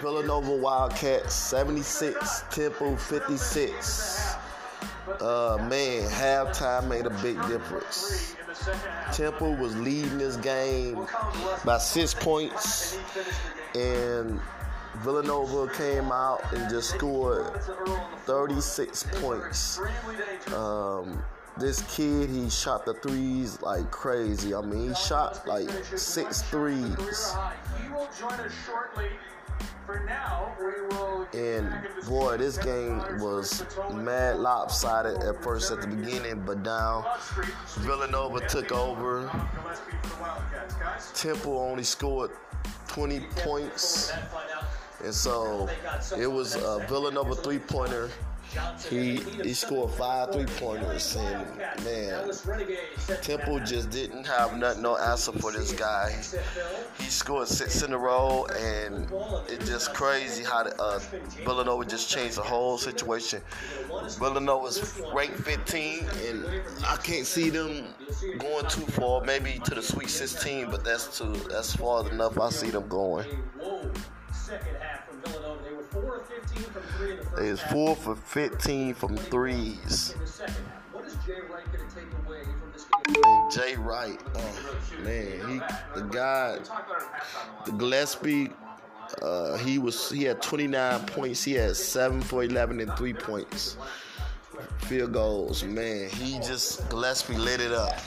Villanova Wildcats 76, Temple 56. Uh, man, halftime made a big difference. Temple was leading this game by six points, and Villanova came out and just scored 36 points. Um, this kid, he shot the threes like crazy. I mean, he shot like six threes. And boy, this game was mad lopsided at first at the beginning, but now Villanova took over. Temple only scored 20 points, and so it was a Villanova three pointer he he scored five three pointers, and man, Temple just didn't have nothing, no answer for this guy. He scored six in a row, and it's just crazy how the, uh, Villanova just changed the whole situation. Villanova's ranked 15, and I can't see them going too far, maybe to the Sweet 16, but that's too that's far enough. I see them going. Second half from Villanova, they were four of 15 from three in the first. They was four for 15 from threes. In the second half, what is Jay Wright going to take away from this game? And Jay Wright, oh man, he the guy, the Gillespie. Uh, he was he had 29 points. He had seven for 11 and three points. Field goals, man. He just Gillespie lit it up.